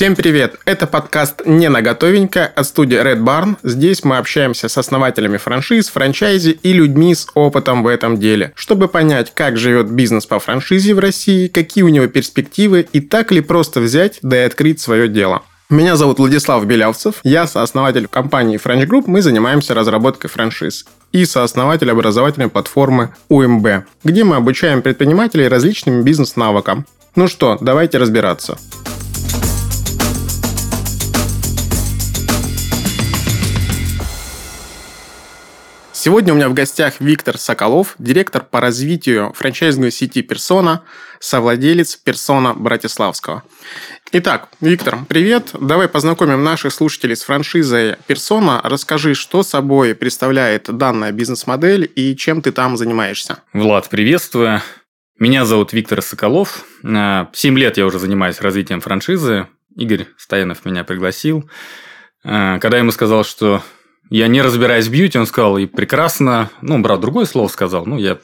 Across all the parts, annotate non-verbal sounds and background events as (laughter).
Всем привет! Это подкаст «Не на готовенько» от студии Red Barn. Здесь мы общаемся с основателями франшиз, франчайзи и людьми с опытом в этом деле, чтобы понять, как живет бизнес по франшизе в России, какие у него перспективы и так ли просто взять да и открыть свое дело. Меня зовут Владислав Белявцев, я сооснователь компании French Group, мы занимаемся разработкой франшиз и сооснователь образовательной платформы УМБ, где мы обучаем предпринимателей различным бизнес-навыкам. Ну что, давайте разбираться. Сегодня у меня в гостях Виктор Соколов, директор по развитию франчайзинговой сети «Персона», совладелец «Персона» Братиславского. Итак, Виктор, привет. Давай познакомим наших слушателей с франшизой «Персона». Расскажи, что собой представляет данная бизнес-модель и чем ты там занимаешься. Влад, приветствую. Меня зовут Виктор Соколов. А, семь лет я уже занимаюсь развитием франшизы. Игорь Стоянов меня пригласил. А, когда я ему сказал, что я не разбираюсь в бьюти, он сказал, и прекрасно, ну, брат, другое слово сказал, ну, я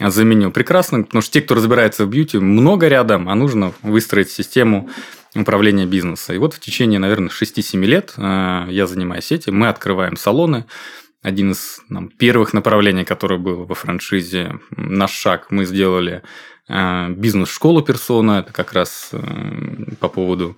заменил. Прекрасно, потому что те, кто разбирается в бьюти, много рядом, а нужно выстроить систему управления бизнеса. И вот в течение, наверное, 6-7 лет э, я занимаюсь этим, мы открываем салоны, один из нам, первых направлений, которое было во франшизе, наш шаг мы сделали Э, бизнес-школу персона, это как раз э, по поводу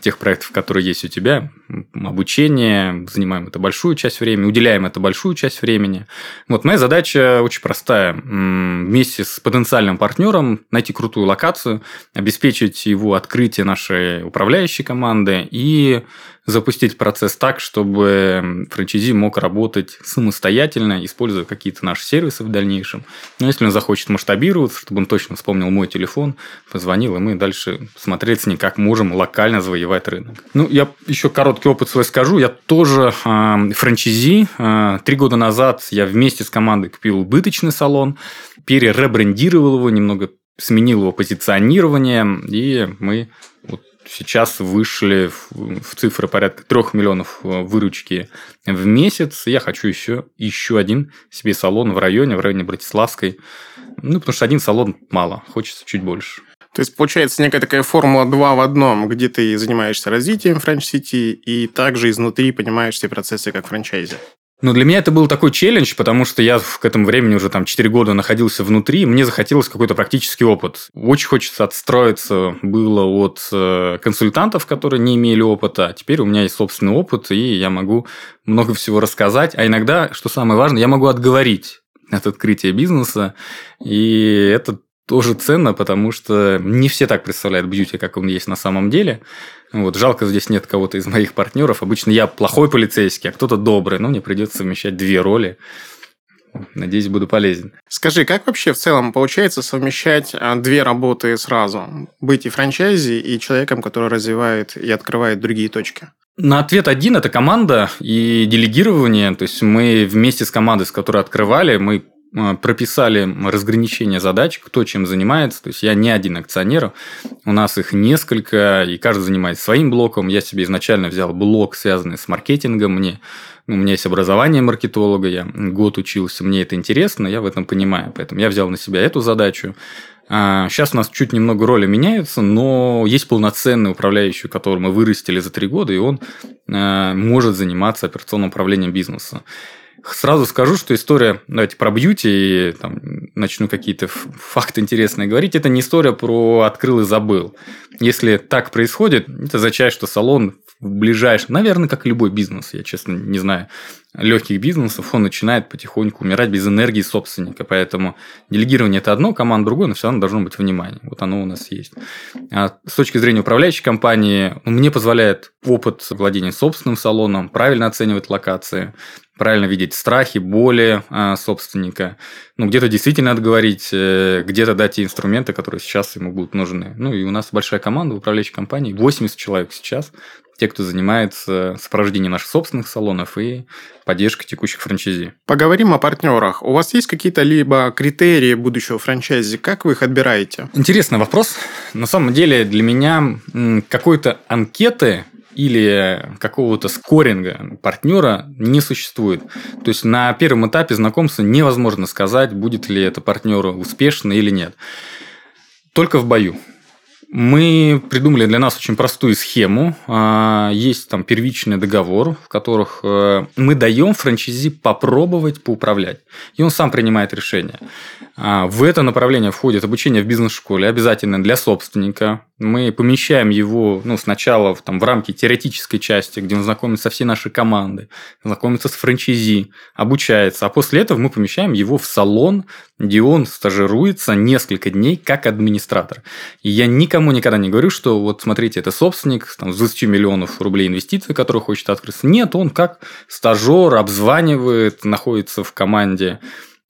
тех проектов, которые есть у тебя, обучение, занимаем это большую часть времени, уделяем это большую часть времени. Вот моя задача очень простая. Вместе с потенциальным партнером найти крутую локацию, обеспечить его открытие нашей управляющей команды и запустить процесс так, чтобы франчайзи мог работать самостоятельно, используя какие-то наши сервисы в дальнейшем. Но если он захочет масштабироваться, чтобы он точно вспомнил мой телефон, позвонил, и мы дальше смотрели с ним, как можем локально завоевать рынок. Ну, я еще короткий опыт свой скажу. Я тоже э, франчайзи. Э, три года назад я вместе с командой купил убыточный салон, переребрендировал его, немного сменил его позиционирование, и мы вот сейчас вышли в цифры порядка 3 миллионов э, выручки в месяц. Я хочу еще, еще один себе салон в районе, в районе Братиславской. Ну, потому что один салон мало, хочется чуть больше. То есть, получается некая такая формула 2 в одном, где ты занимаешься развитием франчайзи и также изнутри понимаешь все процессы как франчайзи. Ну, для меня это был такой челлендж, потому что я к этому времени уже там 4 года находился внутри, мне захотелось какой-то практический опыт. Очень хочется отстроиться было от э, консультантов, которые не имели опыта, а теперь у меня есть собственный опыт, и я могу много всего рассказать, а иногда, что самое важное, я могу отговорить от открытия бизнеса, и это тоже ценно, потому что не все так представляют бьюти, как он есть на самом деле. Вот, жалко, здесь нет кого-то из моих партнеров. Обычно я плохой полицейский, а кто-то добрый, но мне придется совмещать две роли. Надеюсь, буду полезен. Скажи, как вообще в целом получается совмещать а, две работы сразу? Быть и франчайзи, и человеком, который развивает и открывает другие точки? На ответ один – это команда и делегирование. То есть, мы вместе с командой, с которой открывали, мы прописали разграничение задач, кто чем занимается. То есть я не один акционер, у нас их несколько, и каждый занимается своим блоком. Я себе изначально взял блок, связанный с маркетингом. Мне, ну, у меня есть образование маркетолога, я год учился, мне это интересно, я в этом понимаю. Поэтому я взял на себя эту задачу. Сейчас а, у нас чуть немного роли меняются, но есть полноценный управляющий, которого мы вырастили за три года, и он э, может заниматься операционным управлением бизнеса. Сразу скажу, что история, давайте про бьюти, и там, начну какие-то факты интересные говорить. Это не история про открыл и забыл. Если так происходит, это означает, что салон в ближайшем, наверное, как любой бизнес, я честно не знаю, легких бизнесов, он начинает потихоньку умирать без энергии собственника. Поэтому делегирование это одно, команда другое, но все равно должно быть внимание. Вот оно у нас есть. А с точки зрения управляющей компании, ну, мне позволяет опыт владения собственным салоном, правильно оценивать локации, правильно видеть страхи, боли а, собственника. Ну, где-то действительно надо говорить, э, где-то дать те инструменты, которые сейчас ему будут нужны. Ну, и у нас большая команда в управляющей компании, 80 человек сейчас, те, кто занимается сопровождением наших собственных салонов и поддержкой текущих франчайзи. Поговорим о партнерах. У вас есть какие-то либо критерии будущего франчайзи? Как вы их отбираете? Интересный вопрос. На самом деле для меня какой-то анкеты или какого-то скоринга партнера не существует. То есть на первом этапе знакомства невозможно сказать, будет ли это партнер успешно или нет. Только в бою. Мы придумали для нас очень простую схему. А, есть там первичный договор, в которых э, мы даем франчайзи попробовать поуправлять. И он сам принимает решение. А, в это направление входит обучение в бизнес-школе, обязательно для собственника. Мы помещаем его ну, сначала в, там, в рамки теоретической части, где он знакомится со всей нашей командой, знакомится с франчайзи, обучается. А после этого мы помещаем его в салон, где он стажируется несколько дней как администратор. И я никому никогда не говорю, что вот смотрите, это собственник там, с 20 миллионов рублей инвестиций, который хочет открыться. Нет, он как стажер обзванивает, находится в команде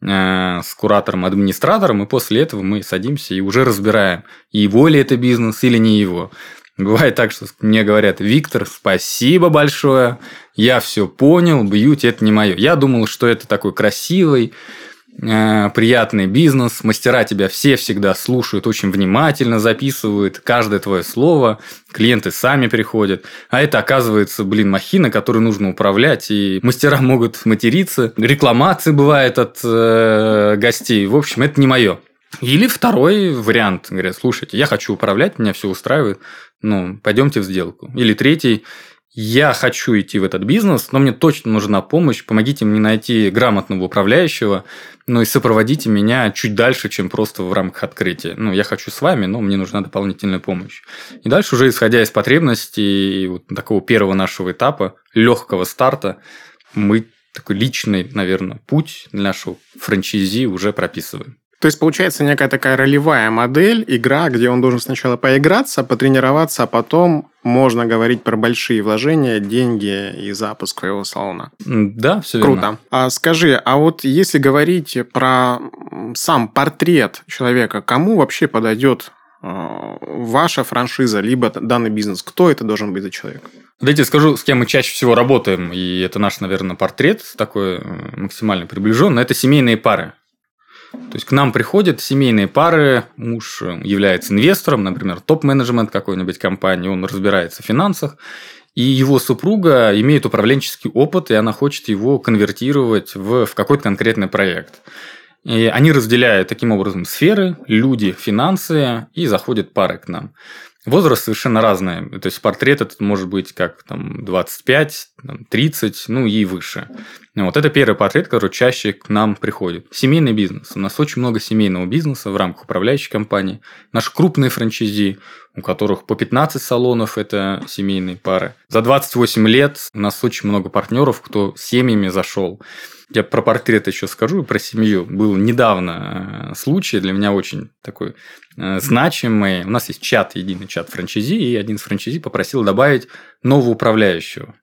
с куратором-администратором, и после этого мы садимся и уже разбираем, его ли это бизнес или не его. Бывает так, что мне говорят, Виктор, спасибо большое, я все понял, бьюти это не мое. Я думал, что это такой красивый, Э, приятный бизнес, мастера тебя все всегда слушают, очень внимательно записывают каждое твое слово, клиенты сами приходят, а это оказывается, блин, махина, которой нужно управлять, и мастера могут материться, рекламации бывает от э, гостей, в общем, это не мое. Или второй вариант, говорят, слушайте, я хочу управлять, меня все устраивает, ну, пойдемте в сделку. Или третий, я хочу идти в этот бизнес, но мне точно нужна помощь, помогите мне найти грамотного управляющего, ну и сопроводите меня чуть дальше, чем просто в рамках открытия. Ну, я хочу с вами, но мне нужна дополнительная помощь. И дальше уже исходя из потребностей вот такого первого нашего этапа, легкого старта, мы такой личный, наверное, путь для нашего франчайзи уже прописываем. То есть, получается некая такая ролевая модель, игра, где он должен сначала поиграться, потренироваться, а потом можно говорить про большие вложения, деньги и запуск своего салона. Да, все Круто. верно. А скажи, а вот если говорить про сам портрет человека, кому вообще подойдет э, ваша франшиза, либо данный бизнес? Кто это должен быть за человек? Дайте скажу, с кем мы чаще всего работаем, и это наш, наверное, портрет такой максимально приближенный. Это семейные пары. То есть к нам приходят семейные пары, муж э, является инвестором, например, топ-менеджмент какой-нибудь компании, он разбирается в финансах, и его супруга имеет управленческий опыт, и она хочет его конвертировать в, в какой-то конкретный проект. И они разделяют таким образом сферы, люди, финансы, и заходят пары к нам. Возраст совершенно разный. То есть портрет этот может быть как там 25, 30, ну и выше. Вот это первый портрет, который чаще к нам приходит. Семейный бизнес. У нас очень много семейного бизнеса в рамках управляющей компании. Наши крупные франчайзи, у которых по 15 салонов это семейные пары. За 28 лет у нас очень много партнеров, кто семьями зашел. Я про портрет еще скажу, про семью. Был недавно э, случай, для меня очень такой э, значимый. У нас есть чат, единый чат франчайзи, и один из франчайзи попросил добавить нового управляющего.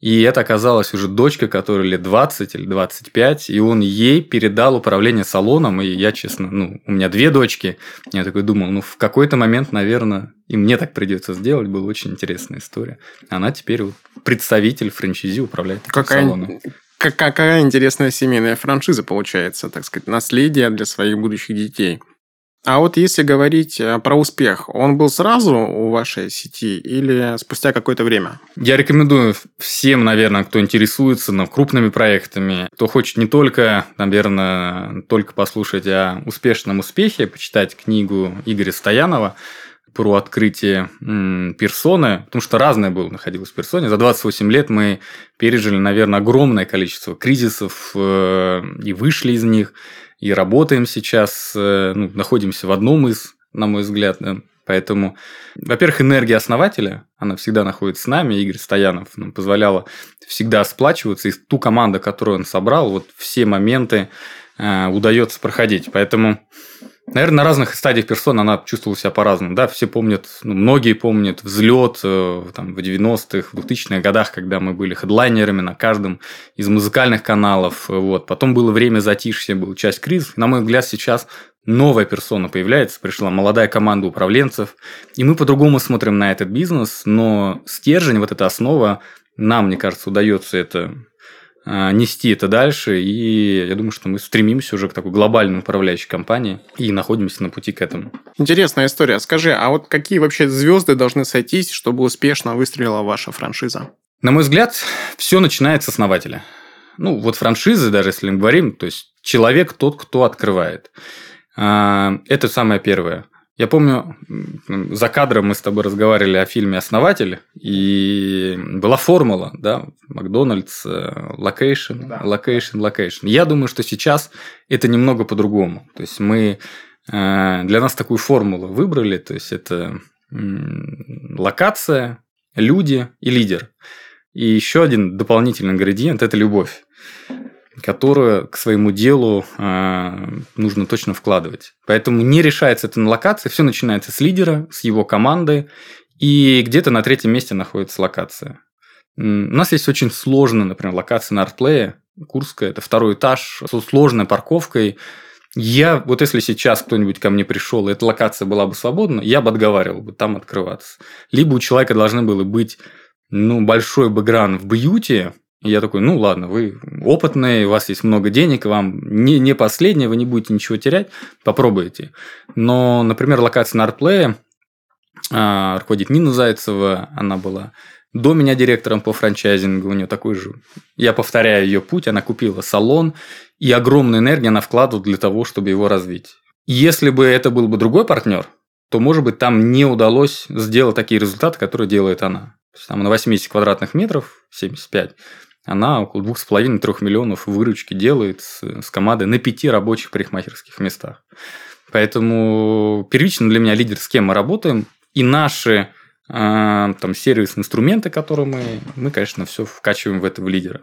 И это оказалась уже дочка, которой лет 20 или 25, и он ей передал управление салоном, и я, честно, ну, у меня две дочки, я такой думал, ну, в какой-то момент, наверное, и мне так придется сделать, была очень интересная история. Она теперь представитель франчайзи управляет какая, салоном. Какая интересная семейная франшиза получается, так сказать, наследие для своих будущих детей. А вот если говорить э, про успех, он был сразу у вашей сети или спустя какое-то время? Я рекомендую всем, наверное, кто интересуется ну, крупными проектами, кто хочет не только, наверное, только послушать о успешном успехе, почитать книгу Игоря Стоянова про открытие персоны, потому что разное было находилось в персоне. За 28 лет мы пережили, наверное, огромное количество кризисов э, и вышли из них и работаем сейчас, э, ну, находимся в одном из, на мой взгляд, да. Поэтому, во-первых, энергия основателя, она всегда находится с нами. Игорь Стоянов нам позволяла всегда сплачиваться. И ту команду, которую он собрал, вот все моменты э, удается проходить. Поэтому Наверное, на разных стадиях персон она чувствовала себя по-разному. Да, все помнят, ну, многие помнят взлет э, там, в 90-х, в 2000-х годах, когда мы были хедлайнерами на каждом из музыкальных каналов. Вот. Потом было время затишья, была часть кризиса. На мой взгляд, сейчас новая персона появляется, пришла молодая команда управленцев, и мы по-другому смотрим на этот бизнес, но стержень, вот эта основа, нам, мне кажется, удается это нести это дальше. И я думаю, что мы стремимся уже к такой глобальной управляющей компании и находимся на пути к этому. Интересная история. Скажи, а вот какие вообще звезды должны сойтись, чтобы успешно выстрелила ваша франшиза? На мой взгляд, все начинается с основателя. Ну, вот франшизы, даже если мы говорим, то есть человек тот, кто открывает. А, это самое первое. Я помню, за кадром мы с тобой разговаривали о фильме «Основатель», и была формула, да, Макдональдс, location, location, location. Я думаю, что сейчас это немного по-другому. То есть, мы э, для нас такую формулу выбрали, то есть, это локация, люди и лидер. И еще один дополнительный ингредиент – это любовь которую к своему делу э, нужно точно вкладывать. Поэтому не решается это на локации, все начинается с лидера, с его команды, и где-то на третьем месте находится локация. У нас есть очень сложная, например, локация на артплее, Курская, это второй этаж, с сложной парковкой. Я, вот если сейчас кто-нибудь ко мне пришел, и эта локация была бы свободна, я бы отговаривал бы там открываться. Либо у человека должны были быть ну, большой бэкграунд в бьюти, я такой, ну ладно, вы опытные, у вас есть много денег, вам не, не последнее, вы не будете ничего терять, попробуйте. Но, например, локация на Artplay а, руководит Нина Зайцева, она была до меня директором по франчайзингу, у нее такой же. Я повторяю ее путь, она купила салон, и огромную энергию она вкладывала для того, чтобы его развить. Если бы это был бы другой партнер, то, может быть, там не удалось сделать такие результаты, которые делает она. То есть, там на 80 квадратных метров, 75, она около 2,5-3 миллионов выручки делает с, с командой на пяти рабочих парикмахерских местах. Поэтому первично для меня лидер, с кем мы работаем, и наши э, там сервис-инструменты, которые мы, мы, конечно, все вкачиваем в этого лидера.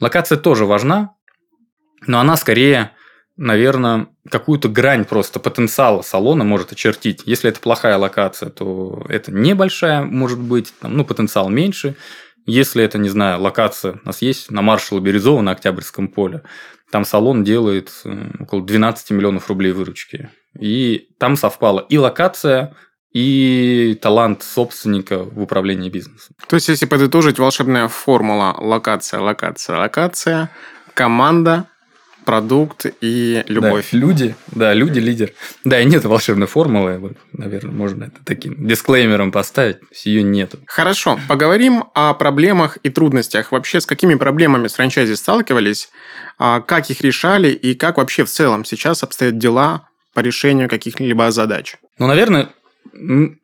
Локация тоже важна, но она скорее, наверное, какую-то грань просто потенциала салона может очертить. Если это плохая локация, то это небольшая, может быть, там, ну, потенциал меньше. Если это, не знаю, локация, у нас есть на Маршала Бирюзова на Октябрьском поле, там салон делает э, около 12 миллионов рублей выручки. И там совпала и локация, и талант собственника в управлении бизнесом. То есть, если подытожить, волшебная формула локация, локация, локация, команда, продукт и любовь. Да, люди, да, люди лидер. Да, и нет волшебной формулы, вот, наверное, можно это таким дисклеймером поставить, ее нет. Хорошо, поговорим о проблемах и трудностях. Вообще, с какими проблемами с франчайзи сталкивались, а как их решали и как вообще в целом сейчас обстоят дела по решению каких-либо задач? Ну, наверное,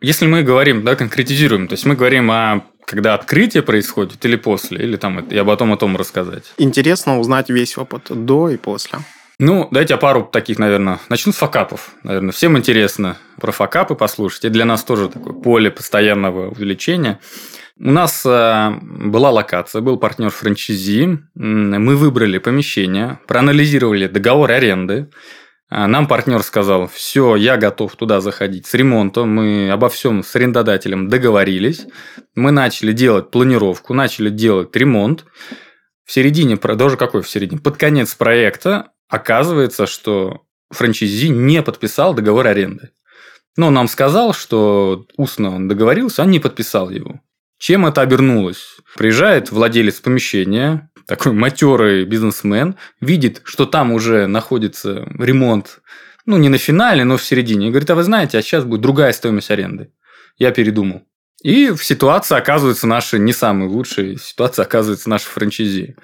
если мы говорим, да, конкретизируем, то есть мы говорим о когда открытие происходит или после, или там я бы о том, о том рассказать. Интересно узнать весь опыт до и после. Ну, дайте я пару таких, наверное. Начну с факапов. Наверное, всем интересно про факапы послушать. И для нас тоже такое поле постоянного увеличения. У нас э, была локация, был партнер франчайзи. Мы выбрали помещение, проанализировали договор аренды, нам партнер сказал, все, я готов туда заходить с ремонтом, мы обо всем с арендодателем договорились, мы начали делать планировку, начали делать ремонт. В середине, даже какой в середине, под конец проекта оказывается, что франчайзи не подписал договор аренды. Но он нам сказал, что устно он договорился, а не подписал его. Чем это обернулось? Приезжает владелец помещения, такой матерый бизнесмен, видит, что там уже находится ремонт, ну, не на финале, но в середине. И говорит, а вы знаете, а сейчас будет другая стоимость аренды. Я передумал. И в ситуации оказывается наши не самые лучшие, ситуация оказывается наши франчайзи.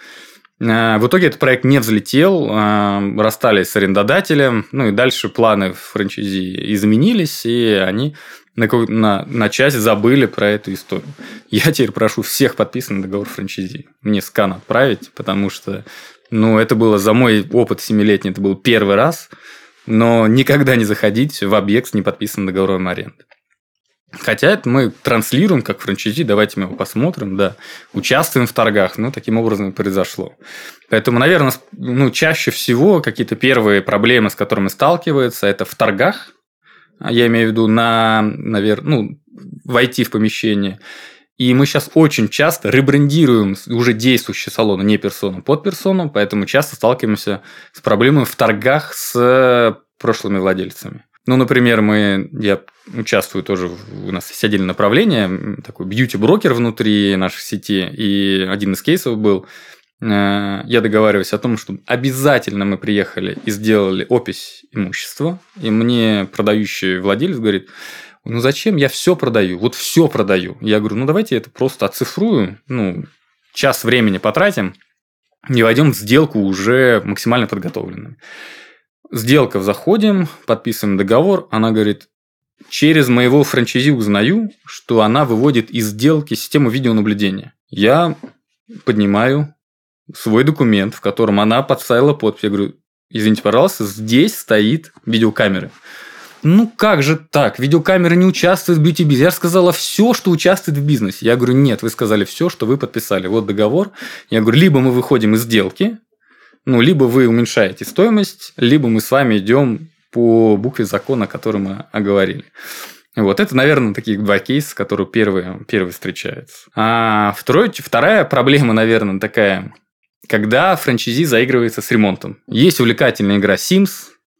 А, в итоге этот проект не взлетел, а, расстались с арендодателем, ну и дальше планы франчайзи изменились, и они на, на, на часть забыли про эту историю. Я теперь прошу всех подписанных договор франчайзи мне скан отправить, потому что ну, это было за мой опыт семилетний, это был первый раз, но никогда не заходить в объект с неподписанным договором аренды. Хотя это мы транслируем как франчайзи, давайте мы его посмотрим, да, участвуем в торгах, ну, таким образом и произошло. Поэтому, наверное, ну, чаще всего какие-то первые проблемы, с которыми сталкиваются, это в торгах, я имею в виду на, наверное, ну, войти в помещение. И мы сейчас очень часто ребрендируем уже действующие салоны не персону под персону, поэтому часто сталкиваемся с проблемой в торгах с прошлыми владельцами. Ну, например, мы, я участвую тоже, у нас есть отдельное направление, такой бьюти-брокер внутри нашей сети, и один из кейсов был, э, я договариваюсь о том, что обязательно мы приехали и сделали опись имущества, и мне продающий владелец говорит, ну зачем я все продаю, вот все продаю. Я говорю, ну давайте это просто оцифрую, ну час времени потратим и войдем в сделку уже максимально подготовленными. Сделка, заходим, подписываем договор, она говорит, через моего франчайзи узнаю, что она выводит из сделки систему видеонаблюдения. Я поднимаю свой документ, в котором она подставила подпись. Я говорю, извините, пожалуйста, здесь стоит видеокамера. Ну как же так? Видеокамера не участвует в бьюти-бизнесе. Я сказала все, что участвует в бизнесе. Я говорю, нет, вы сказали все, что вы подписали. Вот договор. Я говорю, либо мы выходим из сделки, ну, либо вы уменьшаете стоимость, либо мы с вами идем по букве закона, который мы оговорили. Вот это, наверное, такие два кейса, которые первые, первые встречаются. А второй, вторая проблема, наверное, такая, когда франчайзи заигрывается с ремонтом. Есть увлекательная игра Sims,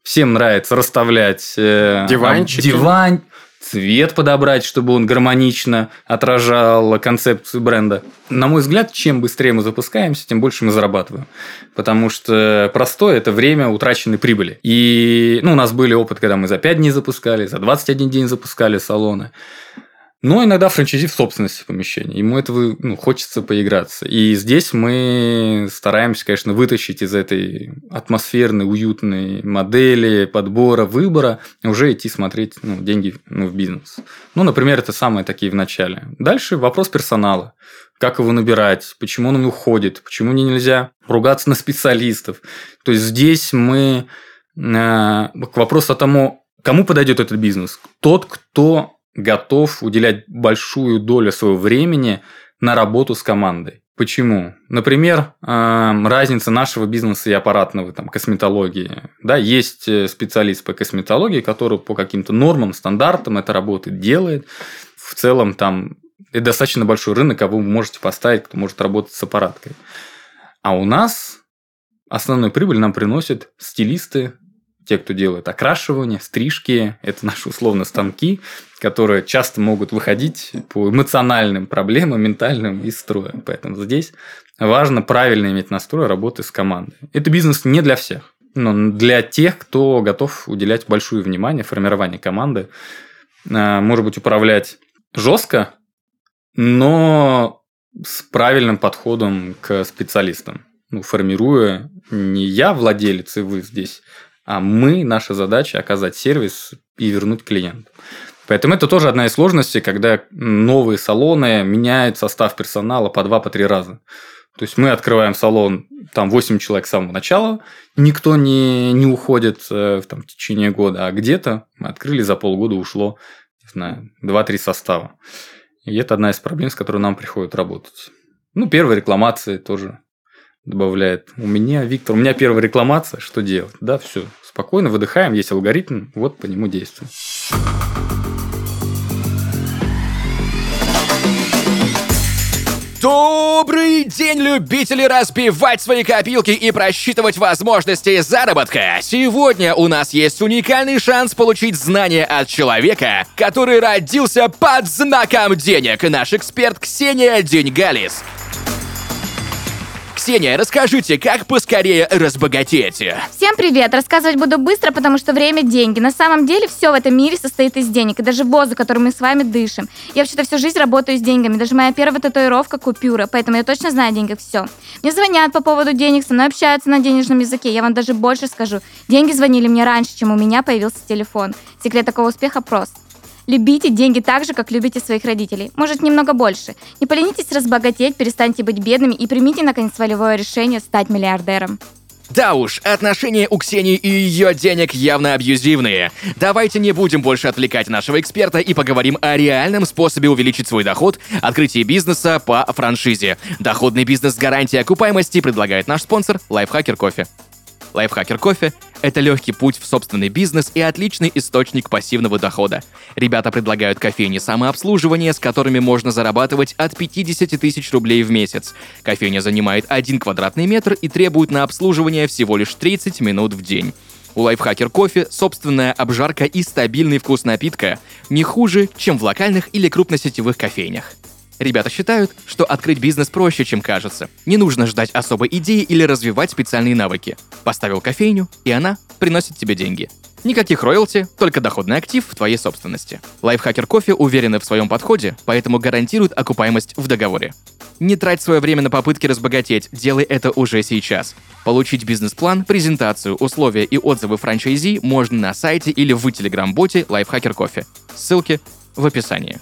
всем нравится расставлять э, Диванчики. диван, цвет подобрать, чтобы он гармонично отражал концепцию бренда. На мой взгляд, чем быстрее мы запускаемся, тем больше мы зарабатываем. Потому что простое – это время утраченной прибыли. И ну, у нас были опыт, когда мы за 5 дней запускали, за 21 день запускали салоны. Но иногда франчайзи в собственности помещения. Ему этого ну, хочется поиграться. И здесь мы стараемся, конечно, вытащить из этой атмосферной, уютной модели, подбора, выбора, уже идти смотреть ну, деньги ну, в бизнес. Ну, например, это самые такие в начале. Дальше вопрос персонала. Как его набирать, почему он уходит, почему мне нельзя ругаться на специалистов. То есть здесь мы э, к вопросу о тому, кому подойдет этот бизнес. Тот, кто готов уделять большую долю своего времени на работу с командой. Почему? Например, разница нашего бизнеса и аппаратного там, косметологии. Да, есть э, специалист по косметологии, который по каким-то нормам, стандартам это работает, делает. В целом там это достаточно большой рынок, кого вы можете поставить, кто может работать с аппараткой. А у нас основную прибыль нам приносят стилисты, те, кто делает окрашивание, стрижки, это наши условно станки, которые часто могут выходить по эмоциональным проблемам, ментальным из строя. Поэтому здесь важно правильно иметь настрой работы с командой. Это бизнес не для всех, но для тех, кто готов уделять большое внимание формированию команды, а, может быть, управлять жестко, но с правильным подходом к специалистам. Ну, формируя не я владелец и вы здесь, а мы, наша задача оказать сервис и вернуть клиенту. Поэтому это тоже одна из сложностей, когда новые салоны меняют состав персонала по два, по три раза. То есть мы открываем салон, там 8 человек с самого начала, никто не, не уходит э, там, в течение года, а где-то мы открыли за полгода ушло, не знаю, 2-3 состава. И это одна из проблем, с которой нам приходится работать. Ну, первая рекламация тоже добавляет. У меня, Виктор, у меня первая рекламация, что делать? Да, все, спокойно выдыхаем, есть алгоритм, вот по нему действуем. Добрый день, любители разбивать свои копилки и просчитывать возможности заработка! Сегодня у нас есть уникальный шанс получить знания от человека, который родился под знаком денег. Наш эксперт Ксения Деньгалис. Ксения, расскажите, как поскорее разбогатеть? Всем привет! Рассказывать буду быстро, потому что время – деньги. На самом деле все в этом мире состоит из денег, и даже воздух, который мы с вами дышим. Я вообще-то всю жизнь работаю с деньгами, даже моя первая татуировка – купюра, поэтому я точно знаю о деньгах все. Мне звонят по поводу денег, со мной общаются на денежном языке. Я вам даже больше скажу. Деньги звонили мне раньше, чем у меня появился телефон. Секрет такого успеха прост. Любите деньги так же, как любите своих родителей. Может, немного больше. Не поленитесь разбогатеть, перестаньте быть бедными и примите, наконец, волевое решение стать миллиардером. Да уж, отношения у Ксении и ее денег явно абьюзивные. Давайте не будем больше отвлекать нашего эксперта и поговорим о реальном способе увеличить свой доход, открытии бизнеса по франшизе. Доходный бизнес с гарантией окупаемости предлагает наш спонсор Лайфхакер Кофе. Лайфхакер кофе – это легкий путь в собственный бизнес и отличный источник пассивного дохода. Ребята предлагают кофейни самообслуживания, с которыми можно зарабатывать от 50 тысяч рублей в месяц. Кофейня занимает 1 квадратный метр и требует на обслуживание всего лишь 30 минут в день. У Лайфхакер кофе собственная обжарка и стабильный вкус напитка не хуже, чем в локальных или крупносетевых кофейнях. Ребята считают, что открыть бизнес проще, чем кажется. Не нужно ждать особой идеи или развивать специальные навыки. Поставил кофейню, и она приносит тебе деньги. Никаких роялти, только доходный актив в твоей собственности. Лайфхакер кофе уверены в своем подходе, поэтому гарантирует окупаемость в договоре. Не трать свое время на попытки разбогатеть, делай это уже сейчас. Получить бизнес-план, презентацию, условия и отзывы франчайзи можно на сайте или в телеграм-боте Лайфхакер Кофе. Ссылки в описании.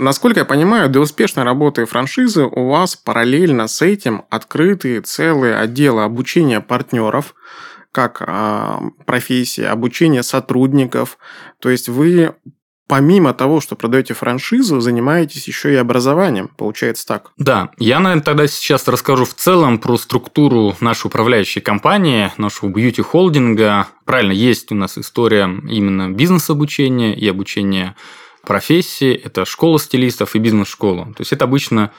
Насколько я понимаю, для успешной работы франшизы у вас параллельно с этим открыты целые отделы обучения партнеров, как э, профессии, обучение сотрудников. То есть вы помимо того, что продаете франшизу, занимаетесь еще и образованием. Получается так? Да. Я, наверное, тогда сейчас расскажу в целом про структуру нашей управляющей компании, нашего бьюти-холдинга. Правильно, есть у нас история именно бизнес-обучения и обучения профессии, это школа стилистов и бизнес-школа. То есть это обычно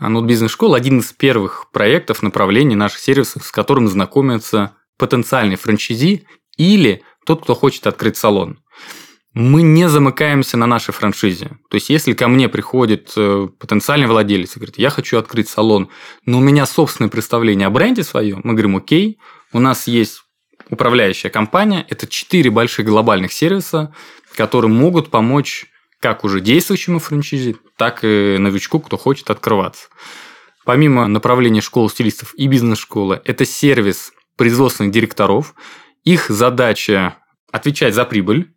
ну, бизнес-школа один из первых проектов, направлений наших сервисов, с которым знакомятся потенциальный франчайзи или тот, кто хочет открыть салон. Мы не замыкаемся на нашей франшизе. То есть, если ко мне приходит э, потенциальный владелец и говорит, я хочу открыть салон, но у меня собственное представление о бренде своем, мы говорим, окей, у нас есть управляющая компания, это четыре больших глобальных сервиса, которые могут помочь как уже действующему франчайзи, так и новичку, кто хочет открываться. Помимо направления школы стилистов и бизнес-школы, это сервис производственных директоров. Их задача отвечать за прибыль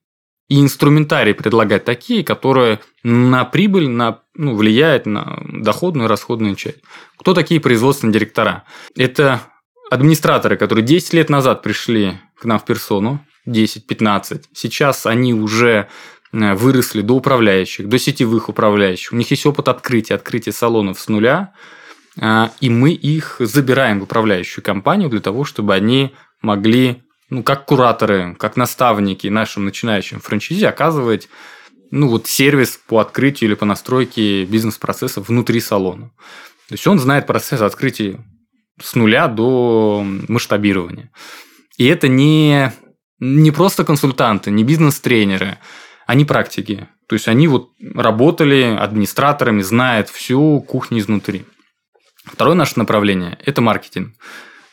и инструментарий предлагать такие, которые на прибыль на, ну, влияют на доходную и расходную часть. Кто такие производственные директора? Это администраторы, которые 10 лет назад пришли к нам в персону, 10-15. Сейчас они уже выросли до управляющих, до сетевых управляющих. У них есть опыт открытия, открытия салонов с нуля, э, и мы их забираем в управляющую компанию для того, чтобы они могли, ну, как кураторы, как наставники нашим начинающим франчайзи оказывать ну, вот сервис по открытию или по настройке бизнес-процесса внутри салона. То есть он знает процесс открытия с нуля до масштабирования. И это не, не просто консультанты, не бизнес-тренеры, они практики. То есть они вот работали администраторами, знают всю кухню изнутри. Второе наше направление – это маркетинг.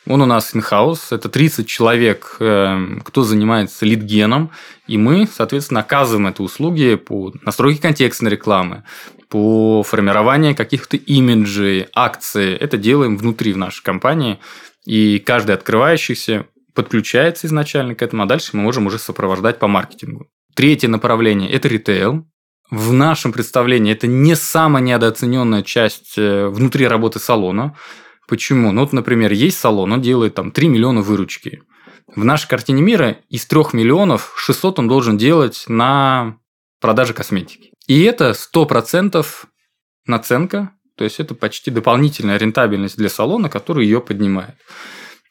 Он у нас in-house, это 30 человек, эм, кто занимается лидгеном, и мы, соответственно, оказываем это услуги по настройке контекстной рекламы, по формированию каких-то имиджей, акций. Это делаем внутри в нашей компании, и каждый открывающийся подключается изначально к этому, а дальше мы можем уже сопровождать по маркетингу. Третье направление – это ритейл. В нашем представлении это не самая недооцененная часть э, внутри работы салона. Почему? Ну, вот, например, есть салон, он делает там 3 миллиона выручки. В нашей картине мира из 3 миллионов 600 он должен делать на продаже косметики. И это 100% наценка, то есть это почти дополнительная рентабельность для салона, который ее поднимает.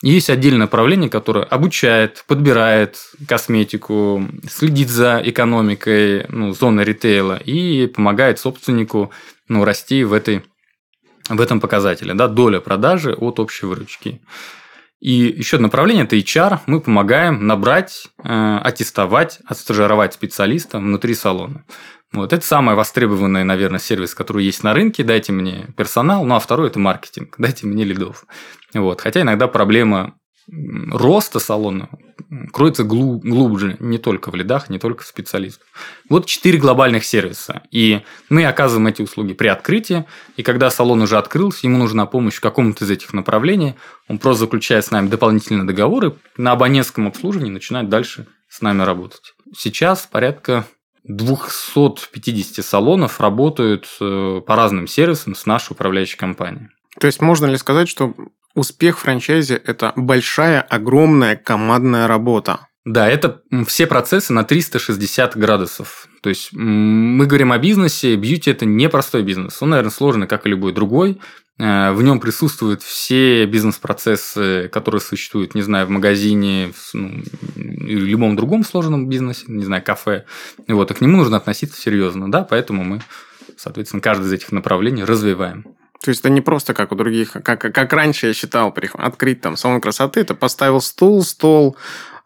Есть отдельное направление, которое обучает, подбирает косметику, следит за экономикой ну, зоны ритейла и помогает собственнику ну, расти в, этой, в этом показателе. Да, доля продажи от общей выручки. И еще одно направление – это HR. Мы помогаем набрать, э, аттестовать, отстажировать специалиста внутри салона. Вот это самый востребованный, наверное, сервис, который есть на рынке. Дайте мне персонал. Ну, а второй – это маркетинг. Дайте мне лидов. Вот. Хотя иногда проблема роста салона кроется глубже не только в лидах, не только в специалистах. Вот четыре глобальных сервиса. И мы оказываем эти услуги при открытии. И когда салон уже открылся, ему нужна помощь в каком-то из этих направлений, он просто заключает с нами дополнительные договоры, на абонентском обслуживании начинает дальше с нами работать. Сейчас порядка 250 салонов работают э, по разным сервисам с нашей управляющей компанией. То есть можно ли сказать, что успех франчайзи – это большая, огромная командная работа? Да, это все процессы на 360 градусов. То есть мы говорим о бизнесе, бьюти – это не простой бизнес. Он, наверное, сложный, как и любой другой. Э, в нем присутствуют все бизнес-процессы, которые существуют, не знаю, в магазине, в ну, любом другом сложном бизнесе, не знаю, кафе. Вот, и к нему нужно относиться серьезно, да, поэтому мы, соответственно, каждое из этих направлений развиваем. То есть это не просто как у других, как, как раньше я считал, открыть там салон красоты, ты поставил стул, стол,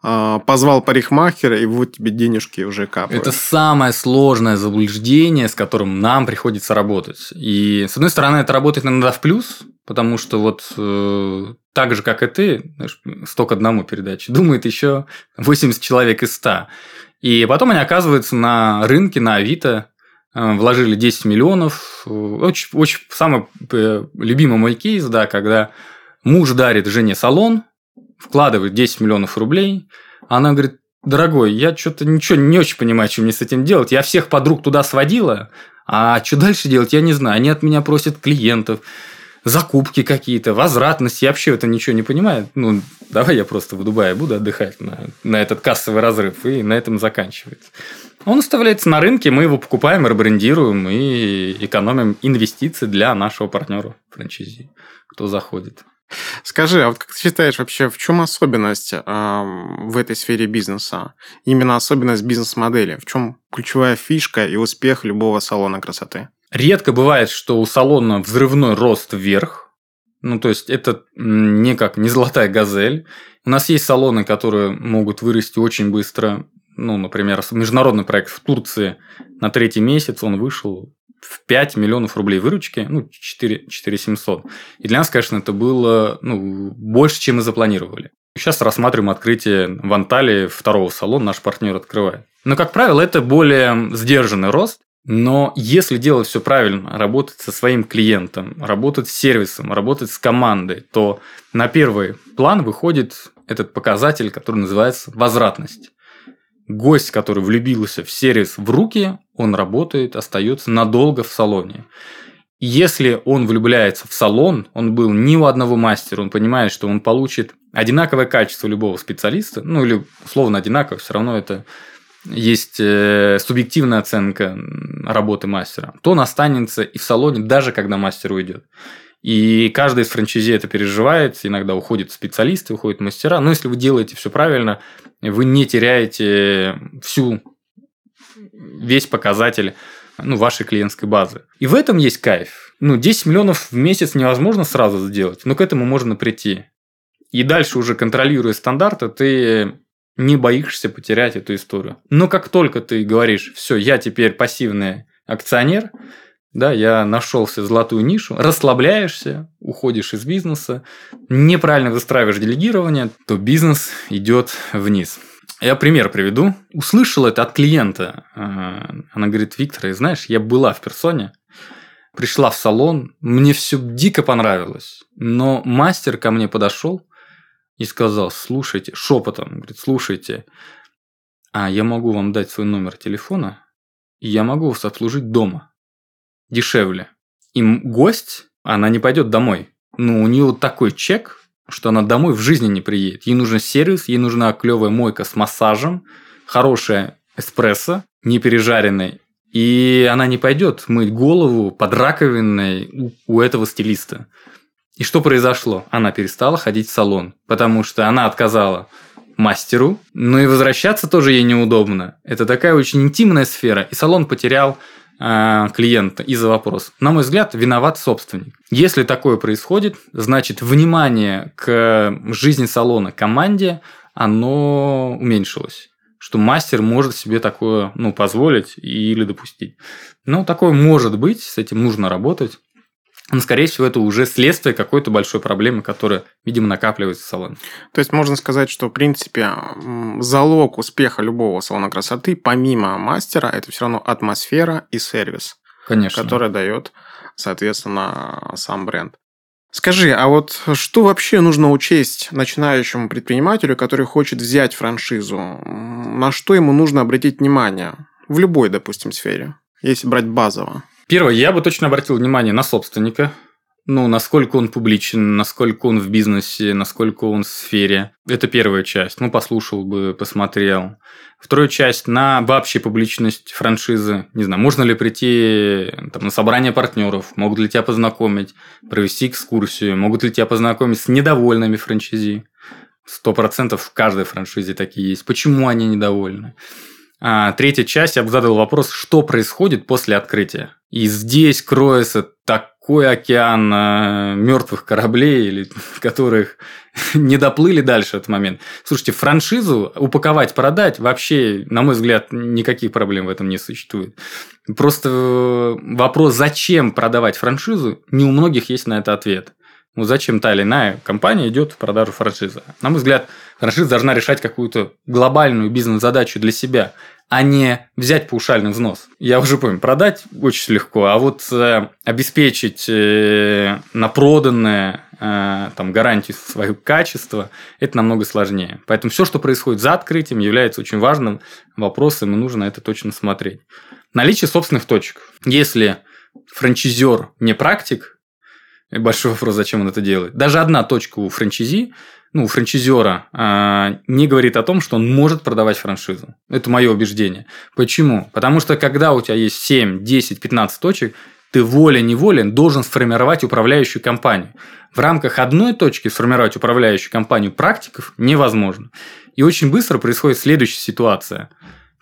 э, позвал парикмахера, и вот тебе денежки уже капают. Это самое сложное заблуждение, с которым нам приходится работать. И, с одной стороны, это работает иногда в плюс, потому что вот э, так же, как и ты, знаешь, 100 к одному передачи, (laughs) думает еще 80 человек из 100. И потом они оказываются на рынке, на Авито, вложили 10 миллионов. Очень, очень самый э, любимый мой кейс, да, когда муж дарит жене салон, вкладывает 10 миллионов рублей, она говорит, дорогой, я что-то ничего не очень понимаю, что мне с этим делать. Я всех подруг туда сводила, а что дальше делать, я не знаю. Они от меня просят клиентов, закупки какие-то, возвратность. Я вообще в этом ничего не понимаю. Ну, давай я просто в Дубае буду отдыхать на, на этот кассовый разрыв. И на этом заканчивается. Он оставляется на рынке, мы его покупаем, ребрендируем и экономим инвестиции для нашего партнера франчайзи, кто заходит. Скажи, а вот как ты считаешь вообще, в чем особенность э, в этой сфере бизнеса? Именно особенность бизнес-модели? В чем ключевая фишка и успех любого салона красоты? Редко бывает, что у салона взрывной рост вверх. Ну, то есть, это не как не золотая газель. У нас есть салоны, которые могут вырасти очень быстро. Ну, например, международный проект в Турции на третий месяц он вышел в 5 миллионов рублей выручки, ну, 4, 4 700. И для нас, конечно, это было ну, больше, чем мы запланировали. Сейчас рассматриваем открытие в Анталии второго салона, наш партнер открывает. Но, как правило, это более сдержанный рост. Но если делать все правильно, работать со своим клиентом, работать с сервисом, работать с командой, то на первый план выходит этот показатель, который называется возвратность гость, который влюбился в сервис в руки, он работает, остается надолго в салоне. Если он влюбляется в салон, он был ни у одного мастера, он понимает, что он получит одинаковое качество любого специалиста, ну или условно одинаково, все равно это есть э, субъективная оценка работы мастера, то он останется и в салоне, даже когда мастер уйдет. И каждый из франчайзи это переживает, иногда уходят специалисты, уходят мастера. Но если вы делаете все правильно, вы не теряете всю весь показатель ну, вашей клиентской базы. И в этом есть кайф. Ну, 10 миллионов в месяц невозможно сразу сделать, но к этому можно прийти. И дальше уже контролируя стандарты, ты не боишься потерять эту историю. Но как только ты говоришь, все, я теперь пассивный акционер, да, я нашел себе золотую нишу, расслабляешься, уходишь из бизнеса, неправильно выстраиваешь делегирование, то бизнес идет вниз. Я пример приведу. Услышал это от клиента. А, она говорит, Виктор, знаешь, я была в персоне, пришла в салон, мне все дико понравилось, но мастер ко мне подошел и сказал, слушайте, шепотом, говорит, слушайте, а я могу вам дать свой номер телефона, и я могу вас обслужить дома дешевле. И гость, она не пойдет домой. Ну, у нее такой чек, что она домой в жизни не приедет. Ей нужен сервис, ей нужна клевая мойка с массажем, хорошая эспрессо, не пережаренный. И она не пойдет мыть голову под раковиной у, у этого стилиста. И что произошло? Она перестала ходить в салон, потому что она отказала мастеру, но и возвращаться тоже ей неудобно. Это такая очень интимная сфера, и салон потерял Э, клиента из-за вопроса. На мой взгляд, виноват собственник. Если такое происходит, значит, внимание к жизни салона, команде, оно уменьшилось что мастер может себе такое ну, позволить или допустить. Но такое может быть, с этим нужно работать. Но, скорее всего, это уже следствие какой-то большой проблемы, которая, видимо, накапливается в салоне. То есть, можно сказать, что, в принципе, залог успеха любого салона красоты, помимо мастера, это все равно атмосфера и сервис. Конечно. Который дает, соответственно, сам бренд. Скажи, а вот что вообще нужно учесть начинающему предпринимателю, который хочет взять франшизу? На что ему нужно обратить внимание? В любой, допустим, сфере, если брать базово. Первое, я бы точно обратил внимание на собственника. Ну, насколько он публичен, насколько он в бизнесе, насколько он в сфере. Это первая часть. Ну, послушал бы, посмотрел. Вторая часть на вообще публичность франшизы. Не знаю, можно ли прийти там, на собрание партнеров, могут ли тебя познакомить, провести экскурсию, могут ли тебя познакомить с недовольными франшизи. Сто процентов в каждой франшизе такие есть. Почему они недовольны? А, третья часть, я бы задал вопрос, что происходит после открытия. И здесь кроется так такой океан э, мертвых кораблей, или (laughs) которых (laughs) не доплыли дальше этот момент. Слушайте, франшизу упаковать, продать вообще, на мой взгляд, никаких проблем в этом не существует. Просто э, вопрос, зачем продавать франшизу, не у многих есть на это ответ. Ну, зачем та или иная компания идет в продажу франшизы? На мой взгляд, франшиза должна решать какую-то глобальную бизнес-задачу для себя, а не взять паушальный взнос. Я уже помню, продать очень легко, а вот э, обеспечить э, на проданное э, там, гарантию своего качества, это намного сложнее. Поэтому все, что происходит за открытием, является очень важным вопросом, и нужно это точно смотреть. Наличие собственных точек. Если франчизер не практик, Большой вопрос, зачем он это делает. Даже одна точка у франчизи, ну, франчизера э, не говорит о том, что он может продавать франшизу. Это мое убеждение. Почему? Потому что когда у тебя есть 7, 10, 15 точек, ты волей-неволен должен сформировать управляющую компанию. В рамках одной точки сформировать управляющую компанию практиков невозможно. И очень быстро происходит следующая ситуация.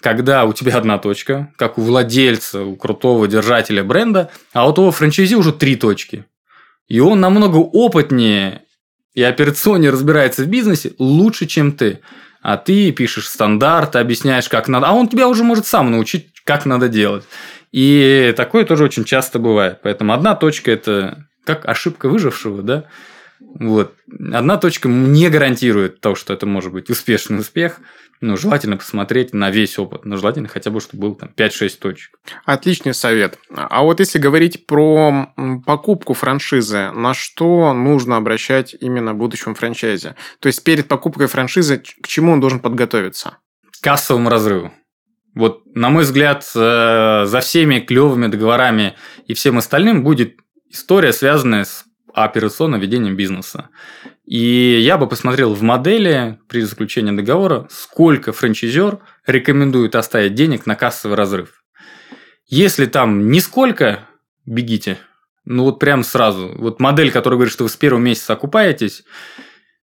Когда у тебя одна точка, как у владельца, у крутого держателя бренда, а у того франчайзи уже три точки. И он намного опытнее и операционнее разбирается в бизнесе лучше, чем ты. А ты пишешь стандарты, объясняешь, как надо. А он тебя уже может сам научить, как надо делать. И такое тоже очень часто бывает. Поэтому одна точка – это как ошибка выжившего, да? Вот. Одна точка не гарантирует того, что это может быть успешный успех. Ну, желательно посмотреть на весь опыт. Но желательно хотя бы, чтобы был там 5-6 точек. Отличный совет. А вот если говорить про покупку франшизы, на что нужно обращать именно в будущем франчайзе? То есть, перед покупкой франшизы к чему он должен подготовиться? К кассовому разрыву. Вот, на мой взгляд, э, за всеми клевыми договорами и всем остальным будет история, связанная с операционным ведением бизнеса. И я бы посмотрел в модели при заключении договора, сколько франчайзер рекомендует оставить денег на кассовый разрыв. Если там нисколько, бегите. Ну вот прям сразу. Вот модель, которая говорит, что вы с первого месяца окупаетесь,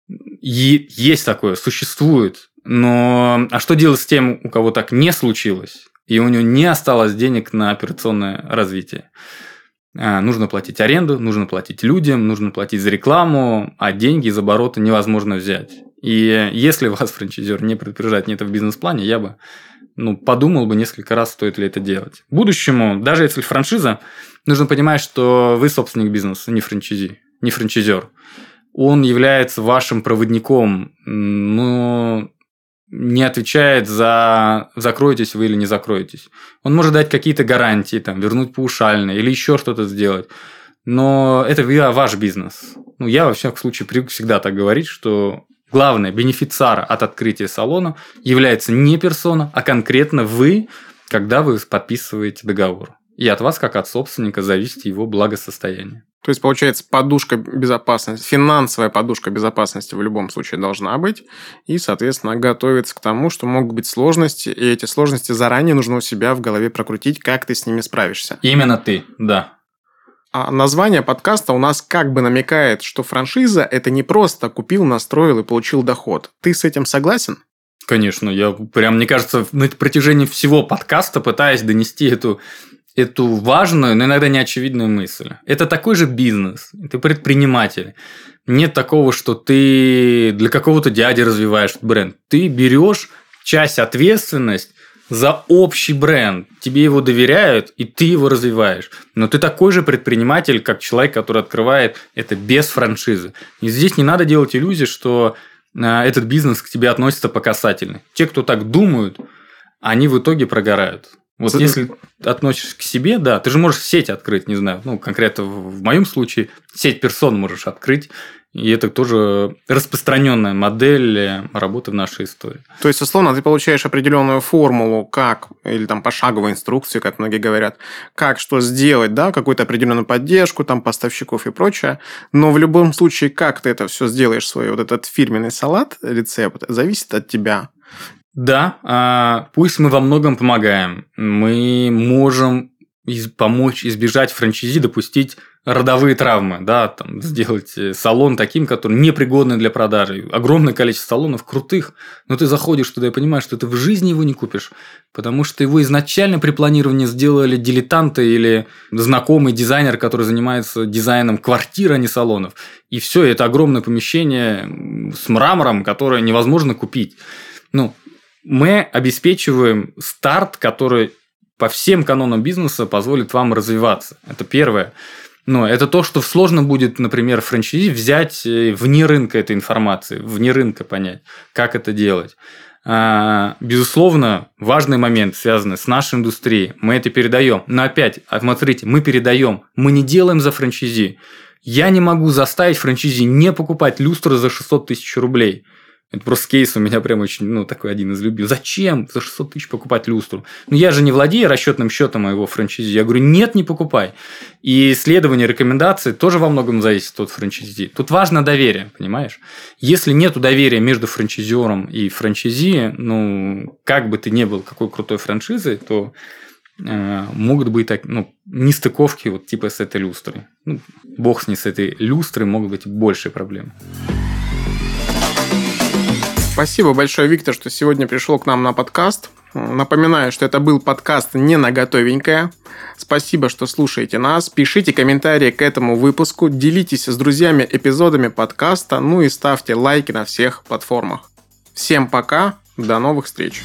есть такое, существует. Но а что делать с тем, у кого так не случилось, и у него не осталось денег на операционное развитие? А, нужно платить аренду, нужно платить людям, нужно платить за рекламу, а деньги из оборота невозможно взять. И если вас франчайзер не предупреждает не это в бизнес-плане, я бы ну, подумал бы несколько раз, стоит ли это делать. Будущему, даже если франшиза, нужно понимать, что вы собственник бизнеса, не франчайзи, не франчайзер. Он является вашим проводником. Но не отвечает за закроетесь вы или не закроетесь. Он может дать какие-то гарантии, там, вернуть паушально или еще что-то сделать. Но это ваш бизнес. Ну, я, во всяком случае, привык всегда так говорить, что главное, бенефициар от открытия салона является не персона, а конкретно вы, когда вы подписываете договор. И от вас, как от собственника, зависит его благосостояние. То есть, получается, подушка безопасности, финансовая подушка безопасности в любом случае должна быть. И, соответственно, готовиться к тому, что могут быть сложности, и эти сложности заранее нужно у себя в голове прокрутить, как ты с ними справишься. Именно ты, да. А название подкаста у нас как бы намекает, что франшиза – это не просто купил, настроил и получил доход. Ты с этим согласен? Конечно, я прям, мне кажется, на протяжении всего подкаста пытаюсь донести эту эту важную, но иногда неочевидную мысль. Это такой же бизнес. Ты предприниматель. Нет такого, что ты для какого-то дяди развиваешь бренд. Ты берешь часть ответственность за общий бренд. Тебе его доверяют, и ты его развиваешь. Но ты такой же предприниматель, как человек, который открывает это без франшизы. И здесь не надо делать иллюзии, что а, этот бизнес к тебе относится по касательной. Те, кто так думают, они в итоге прогорают. Вот если относишься к себе, да, ты же можешь сеть открыть, не знаю, ну, конкретно в моем случае, сеть персон можешь открыть, и это тоже распространенная модель работы в нашей истории. То есть, условно, ты получаешь определенную формулу, как, или там пошаговую инструкцию, как многие говорят, как что сделать, да, какую-то определенную поддержку, там, поставщиков и прочее. Но в любом случае, как ты это все сделаешь, свой вот этот фирменный салат, рецепт, зависит от тебя. Да, а, пусть мы во многом помогаем. Мы можем из, помочь избежать франчайзи, допустить родовые травмы, да, там, сделать э, салон таким, который непригодный для продажи. Огромное количество салонов крутых, но ты заходишь туда и понимаешь, что ты в жизни его не купишь, потому что его изначально при планировании сделали дилетанты или знакомый дизайнер, который занимается дизайном квартир, а не салонов. И все, это огромное помещение с мрамором, которое невозможно купить. Ну, мы обеспечиваем старт, который по всем канонам бизнеса позволит вам развиваться. Это первое. Но это то, что сложно будет, например, франчайзи взять э, вне рынка этой информации, вне рынка понять, как это делать. А, безусловно, важный момент, связанный с нашей индустрией. Мы это передаем. Но опять, а, смотрите, мы передаем. Мы не делаем за франчайзи. Я не могу заставить франчайзи не покупать люстры за 600 тысяч рублей. Это просто кейс у меня прям очень, ну, такой один из любимых. Зачем за 600 тысяч покупать люстру? Ну, я же не владею расчетным счетом моего франчайзи. Я говорю, нет, не покупай. И исследование рекомендаций тоже во многом зависит от франчайзи. Тут важно доверие, понимаешь? Если нет доверия между франчайзером и франчайзи, ну, как бы ты ни был какой крутой франшизой, то э, могут быть так, ну, нестыковки вот типа с этой люстрой. Ну, бог с ней с этой люстрой могут быть большие проблемы. Спасибо большое, Виктор, что сегодня пришел к нам на подкаст. Напоминаю, что это был подкаст «Не на готовенькое». Спасибо, что слушаете нас. Пишите комментарии к этому выпуску, делитесь с друзьями эпизодами подкаста, ну и ставьте лайки на всех платформах. Всем пока, до новых встреч.